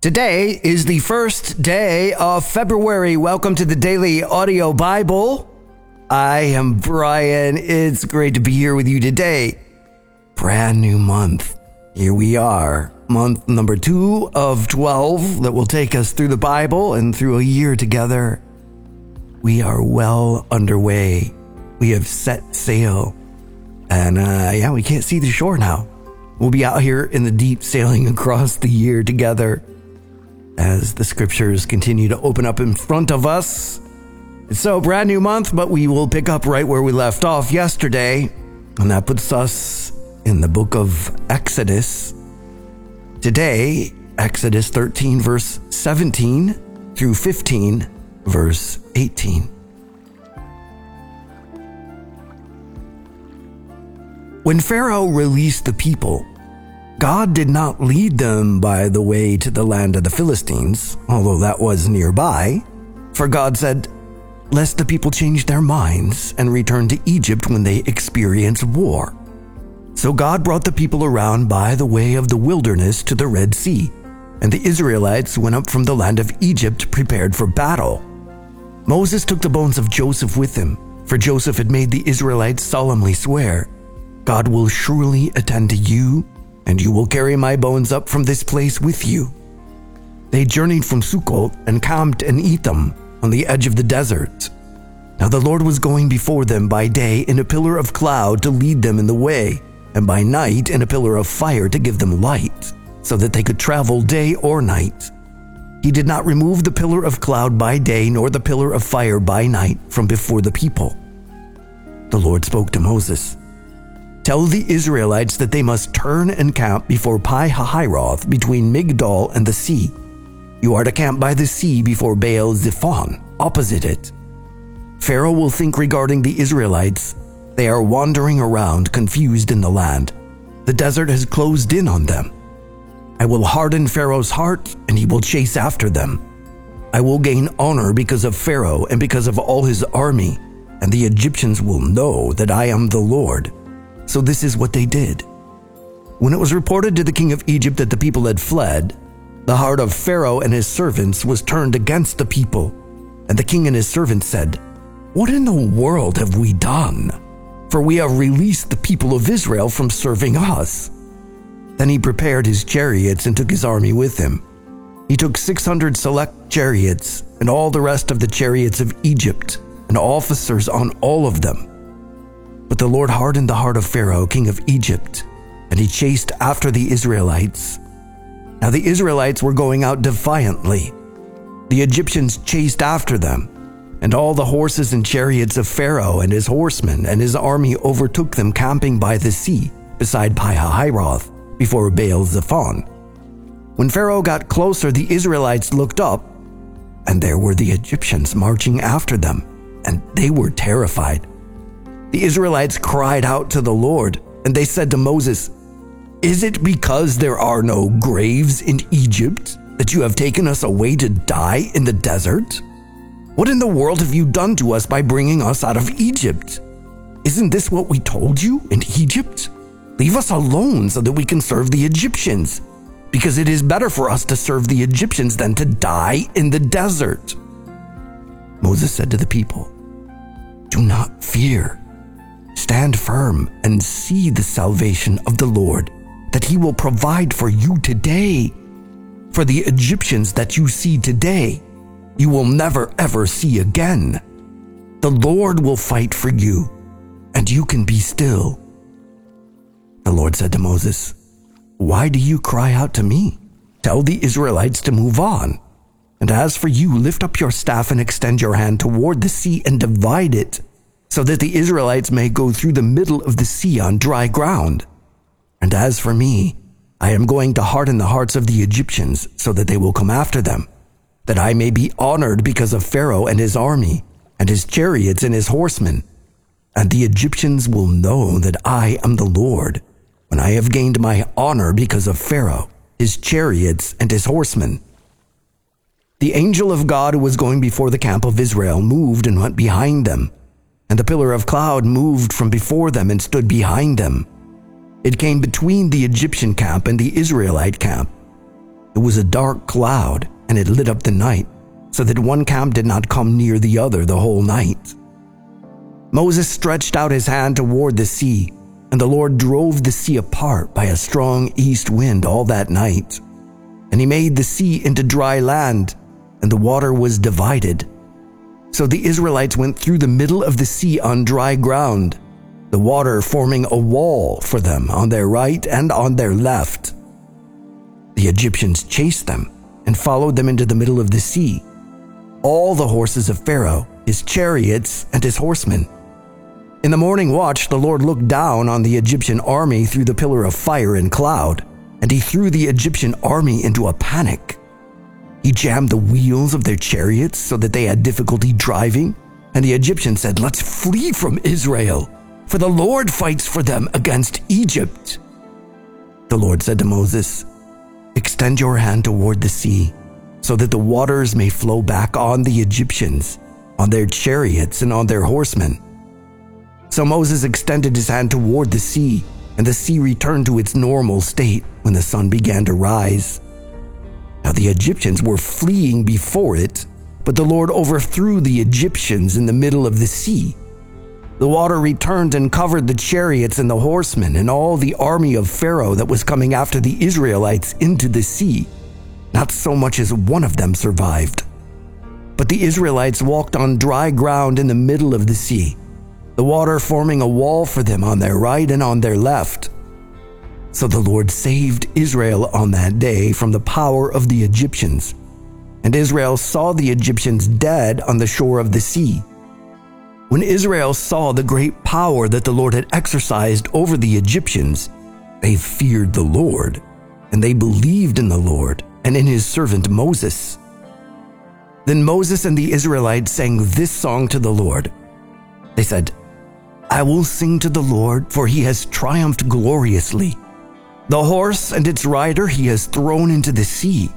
Today is the first day of February. Welcome to the Daily Audio Bible. I am Brian. It's great to be here with you today. Brand new month. Here we are, month number two of 12 that will take us through the Bible and through a year together. We are well underway. We have set sail. And uh, yeah, we can't see the shore now. We'll be out here in the deep sailing across the year together as the scriptures continue to open up in front of us. It's so, brand new month, but we will pick up right where we left off yesterday, and that puts us in the book of Exodus. Today, Exodus 13, verse 17 through 15, verse 18. When Pharaoh released the people, God did not lead them by the way to the land of the Philistines, although that was nearby. For God said, Lest the people change their minds and return to Egypt when they experience war. So God brought the people around by the way of the wilderness to the Red Sea, and the Israelites went up from the land of Egypt prepared for battle. Moses took the bones of Joseph with him, for Joseph had made the Israelites solemnly swear, God will surely attend to you and you will carry my bones up from this place with you. They journeyed from Sukkot and camped in Etham on the edge of the desert. Now the Lord was going before them by day in a pillar of cloud to lead them in the way, and by night in a pillar of fire to give them light, so that they could travel day or night. He did not remove the pillar of cloud by day nor the pillar of fire by night from before the people. The Lord spoke to Moses. Tell the Israelites that they must turn and camp before Pi Hahiroth between Migdol and the sea. You are to camp by the sea before Baal Zephon, opposite it. Pharaoh will think regarding the Israelites. They are wandering around confused in the land. The desert has closed in on them. I will harden Pharaoh's heart, and he will chase after them. I will gain honor because of Pharaoh and because of all his army, and the Egyptians will know that I am the Lord. So this is what they did. When it was reported to the king of Egypt that the people had fled, the heart of Pharaoh and his servants was turned against the people. And the king and his servants said, What in the world have we done? For we have released the people of Israel from serving us. Then he prepared his chariots and took his army with him. He took 600 select chariots and all the rest of the chariots of Egypt and officers on all of them but the Lord hardened the heart of Pharaoh, king of Egypt, and he chased after the Israelites. Now the Israelites were going out defiantly. The Egyptians chased after them, and all the horses and chariots of Pharaoh and his horsemen and his army overtook them camping by the sea beside Pihahiroth before Baal Zephon. When Pharaoh got closer, the Israelites looked up, and there were the Egyptians marching after them, and they were terrified. The Israelites cried out to the Lord, and they said to Moses, Is it because there are no graves in Egypt that you have taken us away to die in the desert? What in the world have you done to us by bringing us out of Egypt? Isn't this what we told you in Egypt? Leave us alone so that we can serve the Egyptians, because it is better for us to serve the Egyptians than to die in the desert. Moses said to the people, Do not fear. Stand firm and see the salvation of the Lord that he will provide for you today. For the Egyptians that you see today, you will never ever see again. The Lord will fight for you, and you can be still. The Lord said to Moses, Why do you cry out to me? Tell the Israelites to move on. And as for you, lift up your staff and extend your hand toward the sea and divide it so that the Israelites may go through the middle of the sea on dry ground. And as for me, I am going to harden the hearts of the Egyptians so that they will come after them, that I may be honored because of Pharaoh and his army, and his chariots and his horsemen. And the Egyptians will know that I am the Lord, when I have gained my honor because of Pharaoh, his chariots, and his horsemen. The angel of God who was going before the camp of Israel moved and went behind them and the pillar of cloud moved from before them and stood behind them. It came between the Egyptian camp and the Israelite camp. It was a dark cloud, and it lit up the night, so that one camp did not come near the other the whole night. Moses stretched out his hand toward the sea, and the Lord drove the sea apart by a strong east wind all that night. And he made the sea into dry land, and the water was divided. So the Israelites went through the middle of the sea on dry ground, the water forming a wall for them on their right and on their left. The Egyptians chased them and followed them into the middle of the sea, all the horses of Pharaoh, his chariots, and his horsemen in the morning watch, the Lord looked down on the Egyptian army through the pillar of fire and cloud, and he threw the Egyptian army into a panic. He jammed the wheels of their chariots so that they had difficulty driving, and the Egyptians said, Let's flee from Israel, for the Lord fights for them against Egypt. The Lord said to Moses, Extend your hand toward the sea, so that the waters may flow back on the Egyptians, on their chariots, and on their horsemen. So Moses extended his hand toward the sea, and the sea returned to its normal state when the sun began to rise. Now the Egyptians were fleeing before it, but the Lord overthrew the Egyptians in the middle of the sea. The water returned and covered the chariots and the horsemen and all the army of Pharaoh that was coming after the Israelites into the sea. Not so much as one of them survived. But the Israelites walked on dry ground in the middle of the sea the water forming a wall for them on their right and on their left. So the Lord saved Israel on that day from the power of the Egyptians. And Israel saw the Egyptians dead on the shore of the sea. When Israel saw the great power that the Lord had exercised over the Egyptians, they feared the Lord, and they believed in the Lord and in his servant Moses. Then Moses and the Israelites sang this song to the Lord. They said, I will sing to the Lord, for he has triumphed gloriously. The horse and its rider he has thrown into the sea.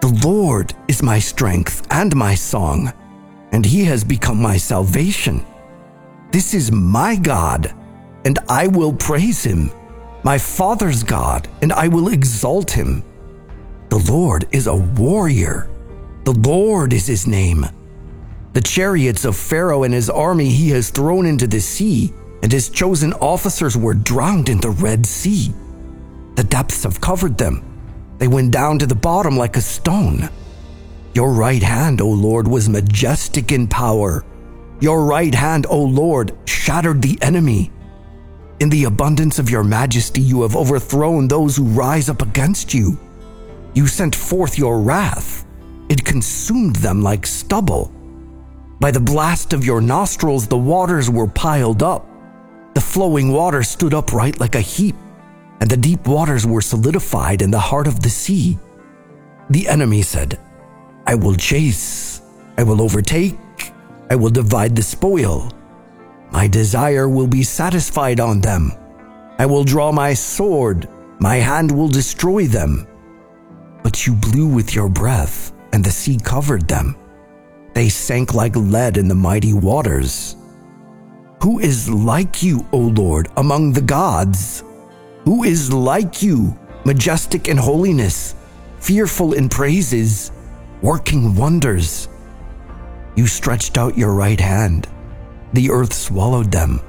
The Lord is my strength and my song, and he has become my salvation. This is my God, and I will praise him, my father's God, and I will exalt him. The Lord is a warrior. The Lord is his name. The chariots of Pharaoh and his army he has thrown into the sea, and his chosen officers were drowned in the Red Sea. The depths have covered them. They went down to the bottom like a stone. Your right hand, O Lord, was majestic in power. Your right hand, O Lord, shattered the enemy. In the abundance of your majesty, you have overthrown those who rise up against you. You sent forth your wrath. It consumed them like stubble. By the blast of your nostrils, the waters were piled up. The flowing water stood upright like a heap, and the deep waters were solidified in the heart of the sea. The enemy said, I will chase, I will overtake, I will divide the spoil. My desire will be satisfied on them. I will draw my sword, my hand will destroy them. But you blew with your breath, and the sea covered them. They sank like lead in the mighty waters. Who is like you, O Lord, among the gods? Who is like you, majestic in holiness, fearful in praises, working wonders? You stretched out your right hand. The earth swallowed them.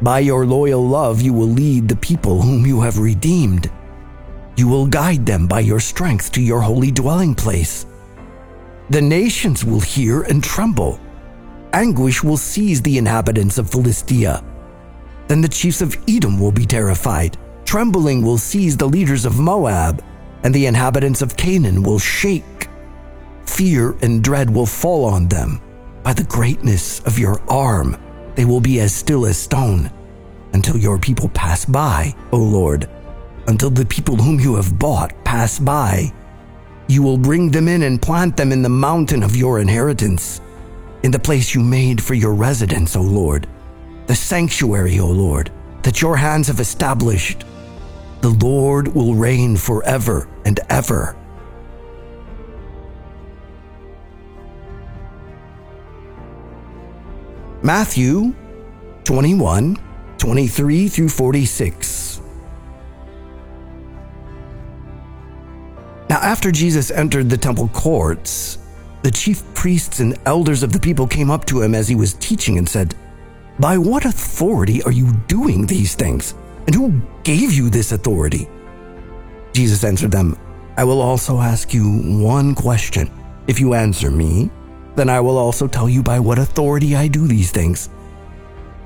By your loyal love, you will lead the people whom you have redeemed. You will guide them by your strength to your holy dwelling place. The nations will hear and tremble. Anguish will seize the inhabitants of Philistia. Then the chiefs of Edom will be terrified. Trembling will seize the leaders of Moab, and the inhabitants of Canaan will shake. Fear and dread will fall on them. By the greatness of your arm, they will be as still as stone until your people pass by, O Lord, until the people whom you have bought pass by. You will bring them in and plant them in the mountain of your inheritance, in the place you made for your residence, O Lord, the sanctuary, O Lord, that your hands have established. The Lord will reign forever and ever. Matthew 21, 23 through 46. Now, after Jesus entered the temple courts, the chief priests and elders of the people came up to him as he was teaching and said, By what authority are you doing these things? And who gave you this authority? Jesus answered them, I will also ask you one question. If you answer me, then I will also tell you by what authority I do these things.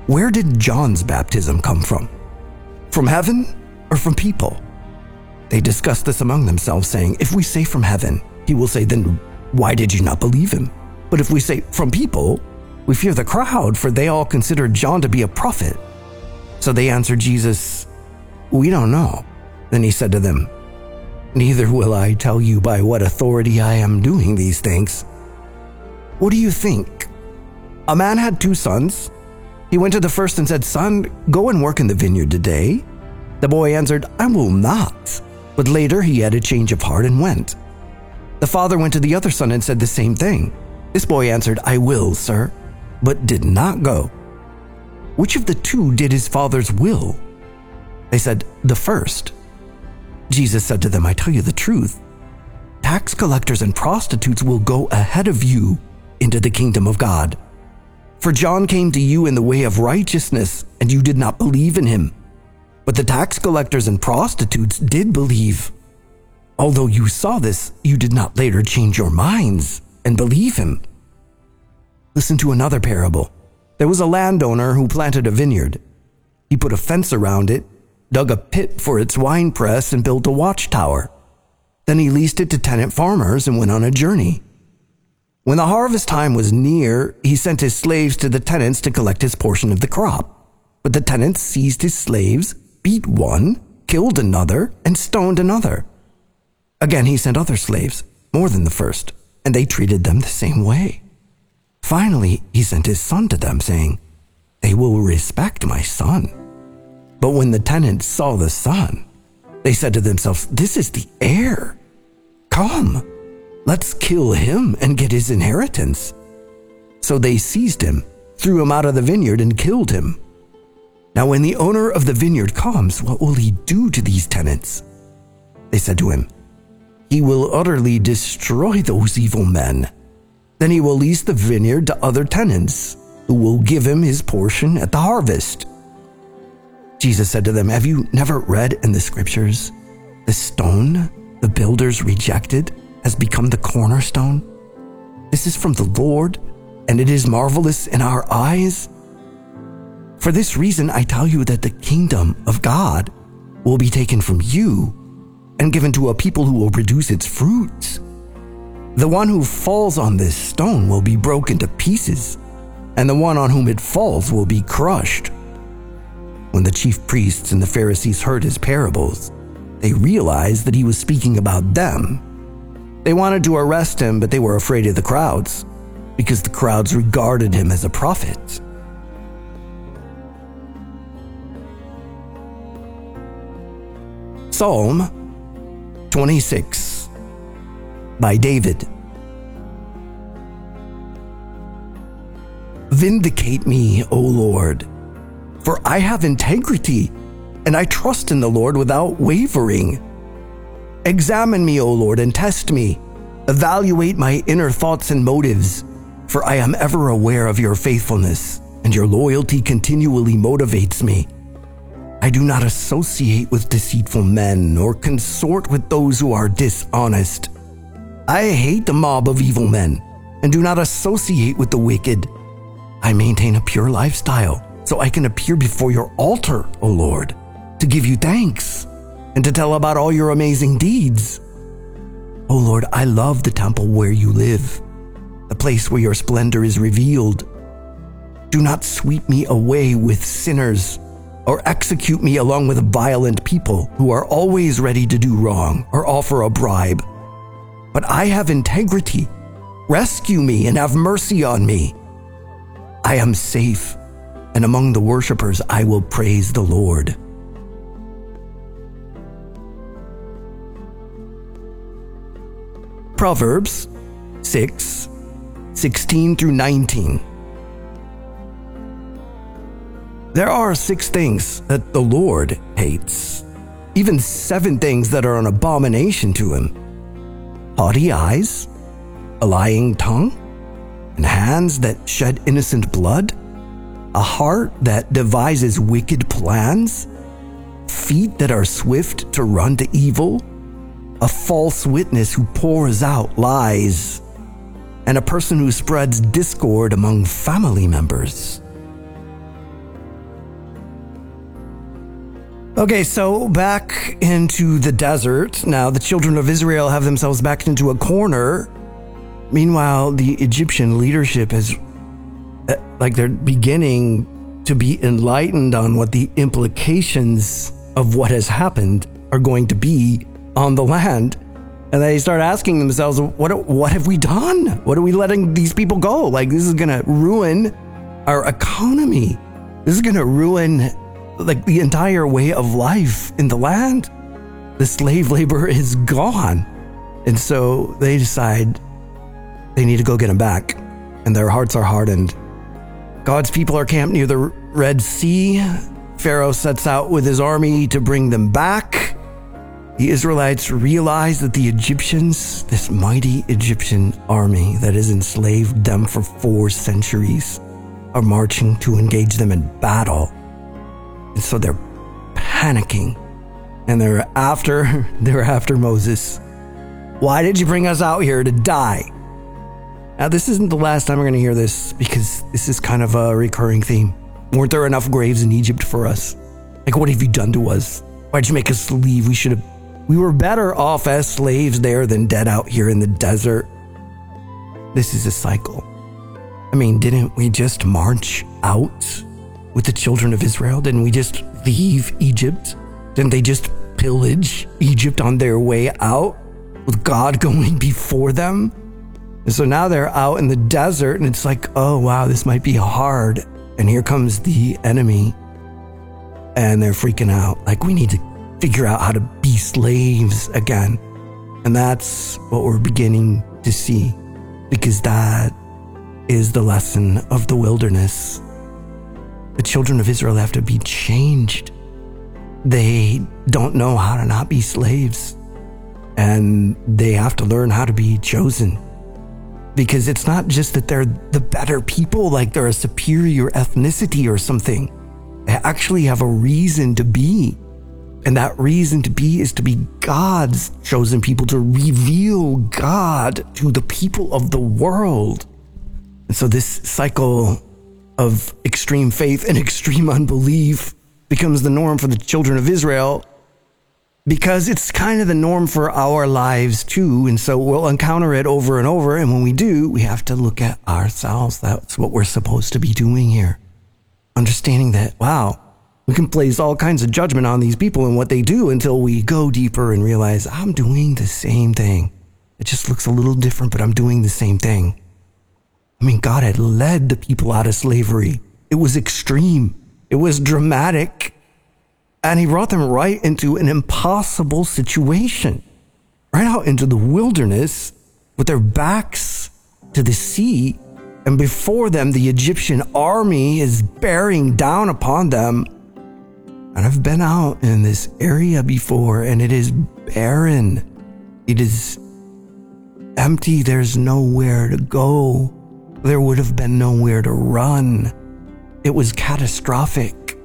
Where did John's baptism come from? From heaven or from people? They discussed this among themselves, saying, If we say from heaven, he will say, Then why did you not believe him? But if we say from people, we fear the crowd, for they all consider John to be a prophet. So they answered Jesus, We don't know. Then he said to them, Neither will I tell you by what authority I am doing these things. What do you think? A man had two sons. He went to the first and said, Son, go and work in the vineyard today. The boy answered, I will not. But later he had a change of heart and went. The father went to the other son and said the same thing. This boy answered, I will, sir, but did not go. Which of the two did his father's will? They said, The first. Jesus said to them, I tell you the truth. Tax collectors and prostitutes will go ahead of you into the kingdom of God. For John came to you in the way of righteousness, and you did not believe in him. But the tax collectors and prostitutes did believe. Although you saw this, you did not later change your minds and believe him. Listen to another parable. There was a landowner who planted a vineyard. He put a fence around it, dug a pit for its wine press, and built a watchtower. Then he leased it to tenant farmers and went on a journey. When the harvest time was near, he sent his slaves to the tenants to collect his portion of the crop. But the tenants seized his slaves, beat one, killed another, and stoned another. Again, he sent other slaves, more than the first, and they treated them the same way. Finally, he sent his son to them, saying, They will respect my son. But when the tenants saw the son, they said to themselves, This is the heir. Come, let's kill him and get his inheritance. So they seized him, threw him out of the vineyard, and killed him. Now, when the owner of the vineyard comes, what will he do to these tenants? They said to him, he will utterly destroy those evil men. Then he will lease the vineyard to other tenants, who will give him his portion at the harvest. Jesus said to them, Have you never read in the scriptures, the stone the builders rejected has become the cornerstone? This is from the Lord, and it is marvelous in our eyes. For this reason, I tell you that the kingdom of God will be taken from you and given to a people who will produce its fruits. The one who falls on this stone will be broken to pieces, and the one on whom it falls will be crushed. When the chief priests and the Pharisees heard his parables, they realized that he was speaking about them. They wanted to arrest him, but they were afraid of the crowds, because the crowds regarded him as a prophet. Psalm 26 by David. Vindicate me, O Lord, for I have integrity, and I trust in the Lord without wavering. Examine me, O Lord, and test me. Evaluate my inner thoughts and motives, for I am ever aware of your faithfulness, and your loyalty continually motivates me. I do not associate with deceitful men or consort with those who are dishonest. I hate the mob of evil men and do not associate with the wicked. I maintain a pure lifestyle so I can appear before your altar, O Lord, to give you thanks and to tell about all your amazing deeds. O Lord, I love the temple where you live, the place where your splendor is revealed. Do not sweep me away with sinners or execute me along with violent people who are always ready to do wrong or offer a bribe. But I have integrity. Rescue me and have mercy on me. I am safe, and among the worshippers I will praise the Lord. Proverbs 6 16 through 19. There are six things that the Lord hates, even seven things that are an abomination to him haughty eyes, a lying tongue, and hands that shed innocent blood, a heart that devises wicked plans, feet that are swift to run to evil, a false witness who pours out lies, and a person who spreads discord among family members. Okay, so back into the desert. Now, the children of Israel have themselves backed into a corner. Meanwhile, the Egyptian leadership is uh, like they're beginning to be enlightened on what the implications of what has happened are going to be on the land. And they start asking themselves, what, what have we done? What are we letting these people go? Like, this is going to ruin our economy. This is going to ruin like the entire way of life in the land. The slave labor is gone. And so they decide they need to go get him back. And their hearts are hardened. God's people are camped near the Red Sea. Pharaoh sets out with his army to bring them back. The Israelites realize that the Egyptians, this mighty Egyptian army that has enslaved them for four centuries, are marching to engage them in battle. And so they're panicking and they're after they're after Moses. Why did you bring us out here to die? Now this isn't the last time we're going to hear this because this is kind of a recurring theme. Weren't there enough graves in Egypt for us? Like what have you done to us? Why'd you make us leave? We should have we were better off as slaves there than dead out here in the desert. This is a cycle. I mean, didn't we just march out with the children of Israel? Didn't we just leave Egypt? Didn't they just pillage Egypt on their way out with God going before them? And so now they're out in the desert and it's like, oh wow, this might be hard. And here comes the enemy. And they're freaking out. Like, we need to figure out how to be slaves again. And that's what we're beginning to see because that is the lesson of the wilderness. The children of Israel have to be changed. They don't know how to not be slaves. And they have to learn how to be chosen. Because it's not just that they're the better people, like they're a superior ethnicity or something. They actually have a reason to be. And that reason to be is to be God's chosen people, to reveal God to the people of the world. And so this cycle of extreme faith and extreme unbelief becomes the norm for the children of Israel because it's kind of the norm for our lives too. And so we'll encounter it over and over. And when we do, we have to look at ourselves. That's what we're supposed to be doing here. Understanding that, wow, we can place all kinds of judgment on these people and what they do until we go deeper and realize I'm doing the same thing. It just looks a little different, but I'm doing the same thing. I mean, God had led the people out of slavery. It was extreme. It was dramatic. And he brought them right into an impossible situation, right out into the wilderness with their backs to the sea. And before them, the Egyptian army is bearing down upon them. And I've been out in this area before, and it is barren. It is empty. There's nowhere to go. There would have been nowhere to run. It was catastrophic.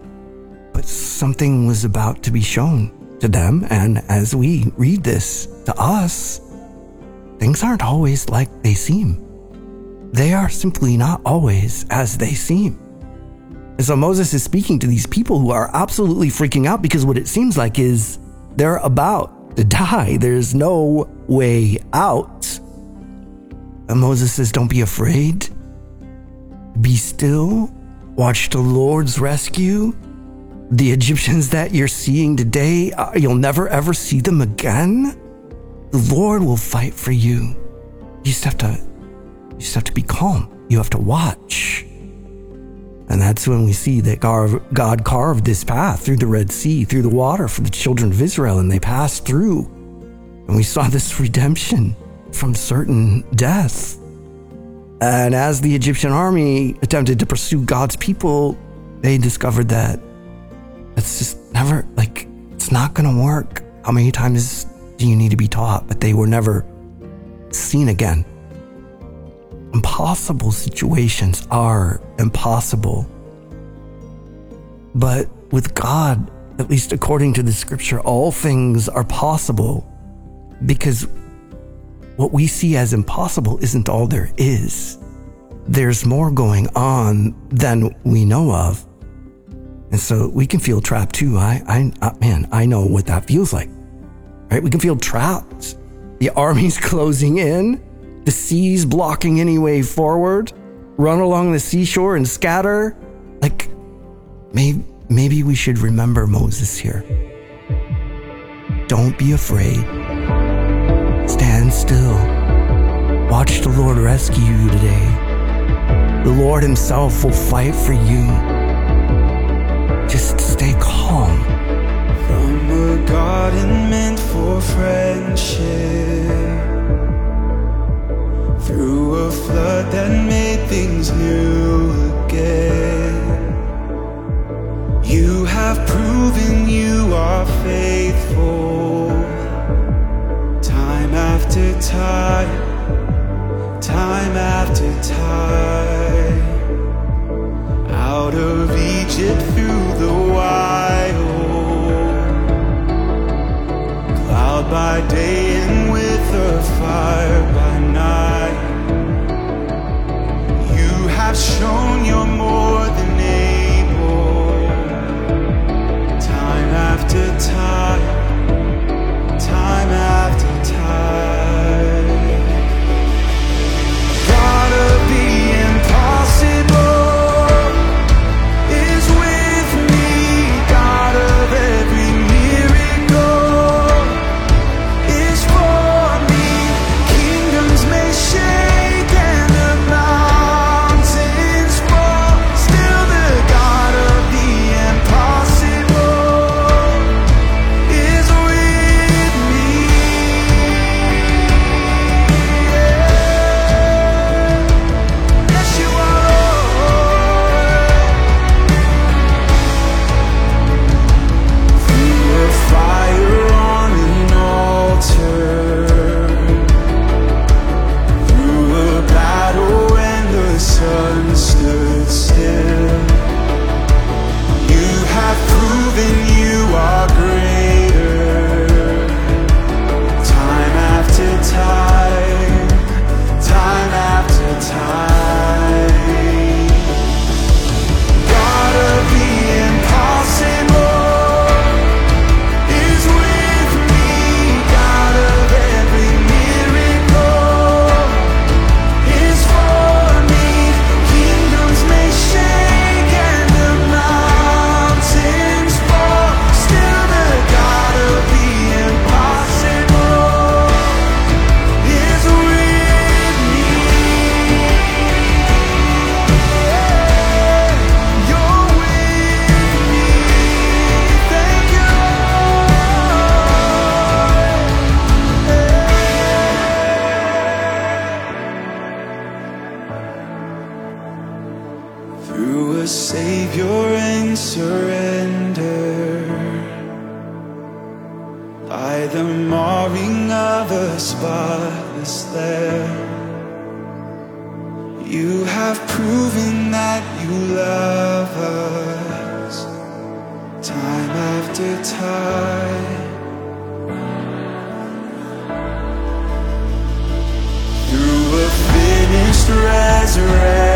But something was about to be shown to them, and as we read this to us, things aren't always like they seem. They are simply not always as they seem. And so Moses is speaking to these people who are absolutely freaking out because what it seems like is they're about to die. There's no way out. And Moses says, Don't be afraid. Be still. Watch the Lord's rescue. The Egyptians that you're seeing today, uh, you'll never ever see them again. The Lord will fight for you. You just have to, you just have to be calm. You have to watch. And that's when we see that God carved this path through the Red Sea, through the water for the children of Israel, and they passed through. And we saw this redemption from certain death. And as the Egyptian army attempted to pursue God's people, they discovered that it's just never, like, it's not going to work. How many times do you need to be taught? But they were never seen again. Impossible situations are impossible. But with God, at least according to the scripture, all things are possible because what we see as impossible isn't all there is. There's more going on than we know of. And so we can feel trapped too. I, I, I, man, I know what that feels like. Right? We can feel trapped. The army's closing in, the sea's blocking any way forward. Run along the seashore and scatter. Like, maybe, maybe we should remember Moses here. Don't be afraid. Stand still. Watch the Lord rescue you today. The Lord Himself will fight for you. Just stay calm. From a garden meant for friendship, through a flood that made things new again. You have proven you are faithful, after time, time after time. by the marring of a spotless lamb. You have proven that you love us time after time. Through a finished resurrection.